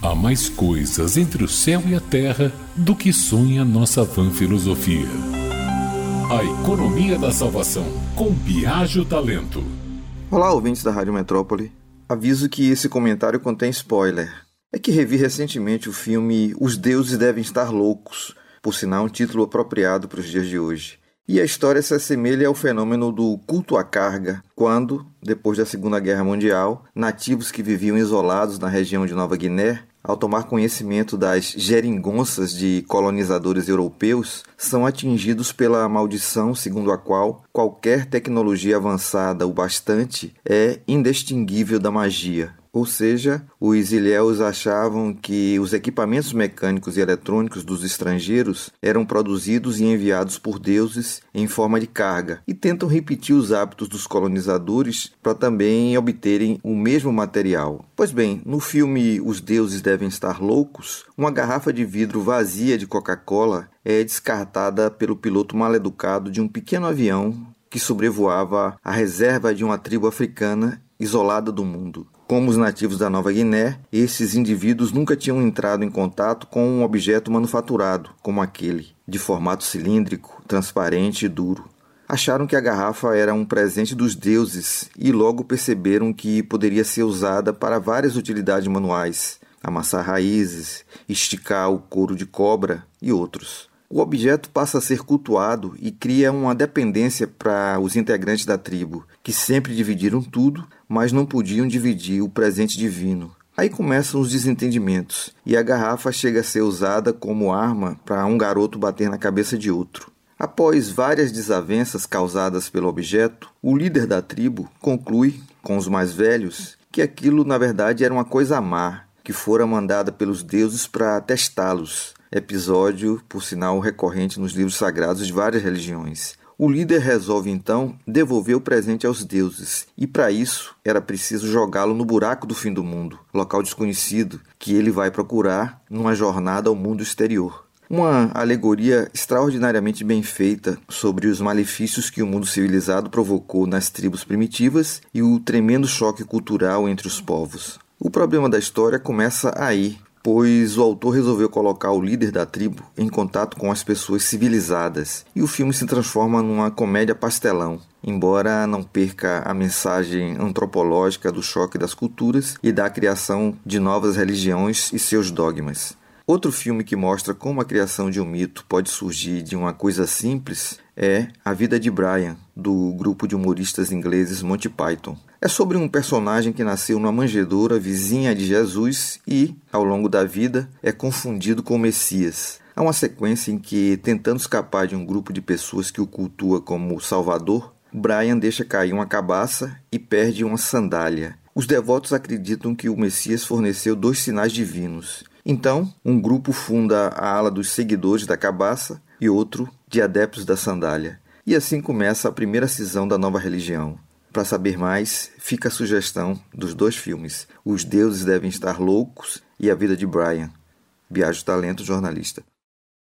Há mais coisas entre o céu e a terra do que sonha nossa vã filosofia. A economia da salvação, com Biagio Talento. Olá, ouvintes da Rádio Metrópole. Aviso que esse comentário contém spoiler. É que revi recentemente o filme Os Deuses Devem Estar Loucos, por sinal um título apropriado para os dias de hoje. E a história se assemelha ao fenômeno do culto à carga, quando, depois da Segunda Guerra Mundial, nativos que viviam isolados na região de Nova Guiné ao tomar conhecimento das geringonças de colonizadores europeus, são atingidos pela maldição segundo a qual qualquer tecnologia avançada o bastante é indistinguível da magia. Ou seja, os ilhéus achavam que os equipamentos mecânicos e eletrônicos dos estrangeiros eram produzidos e enviados por deuses em forma de carga, e tentam repetir os hábitos dos colonizadores para também obterem o mesmo material. Pois bem, no filme Os Deuses Devem Estar Loucos, uma garrafa de vidro vazia de Coca-Cola é descartada pelo piloto mal educado de um pequeno avião que sobrevoava a reserva de uma tribo africana isolada do mundo. Como os nativos da Nova Guiné, esses indivíduos nunca tinham entrado em contato com um objeto manufaturado, como aquele, de formato cilíndrico, transparente e duro. Acharam que a garrafa era um presente dos deuses e logo perceberam que poderia ser usada para várias utilidades manuais, amassar raízes, esticar o couro de cobra e outros. O objeto passa a ser cultuado e cria uma dependência para os integrantes da tribo, que sempre dividiram tudo, mas não podiam dividir o presente divino. Aí começam os desentendimentos, e a garrafa chega a ser usada como arma para um garoto bater na cabeça de outro. Após várias desavenças causadas pelo objeto, o líder da tribo conclui, com os mais velhos, que aquilo na verdade era uma coisa má, que fora mandada pelos deuses para testá-los, episódio, por sinal, recorrente nos livros sagrados de várias religiões. O líder resolve então devolver o presente aos deuses, e para isso era preciso jogá-lo no buraco do fim do mundo, local desconhecido que ele vai procurar numa jornada ao mundo exterior. Uma alegoria extraordinariamente bem feita sobre os malefícios que o mundo civilizado provocou nas tribos primitivas e o tremendo choque cultural entre os povos. O problema da história começa aí, pois o autor resolveu colocar o líder da tribo em contato com as pessoas civilizadas, e o filme se transforma numa comédia pastelão, embora não perca a mensagem antropológica do choque das culturas e da criação de novas religiões e seus dogmas. Outro filme que mostra como a criação de um mito pode surgir de uma coisa simples é A Vida de Brian, do grupo de humoristas ingleses Monty Python. É sobre um personagem que nasceu numa manjedoura vizinha de Jesus e, ao longo da vida, é confundido com o Messias. Há uma sequência em que, tentando escapar de um grupo de pessoas que o cultua como Salvador, Brian deixa cair uma cabaça e perde uma sandália. Os devotos acreditam que o Messias forneceu dois sinais divinos então, um grupo funda a ala dos seguidores da cabaça e outro de adeptos da sandália. E assim começa a primeira cisão da nova religião. Para saber mais, fica a sugestão dos dois filmes: Os Deuses Devem Estar Loucos e A Vida de Brian. Viajo Talento Jornalista.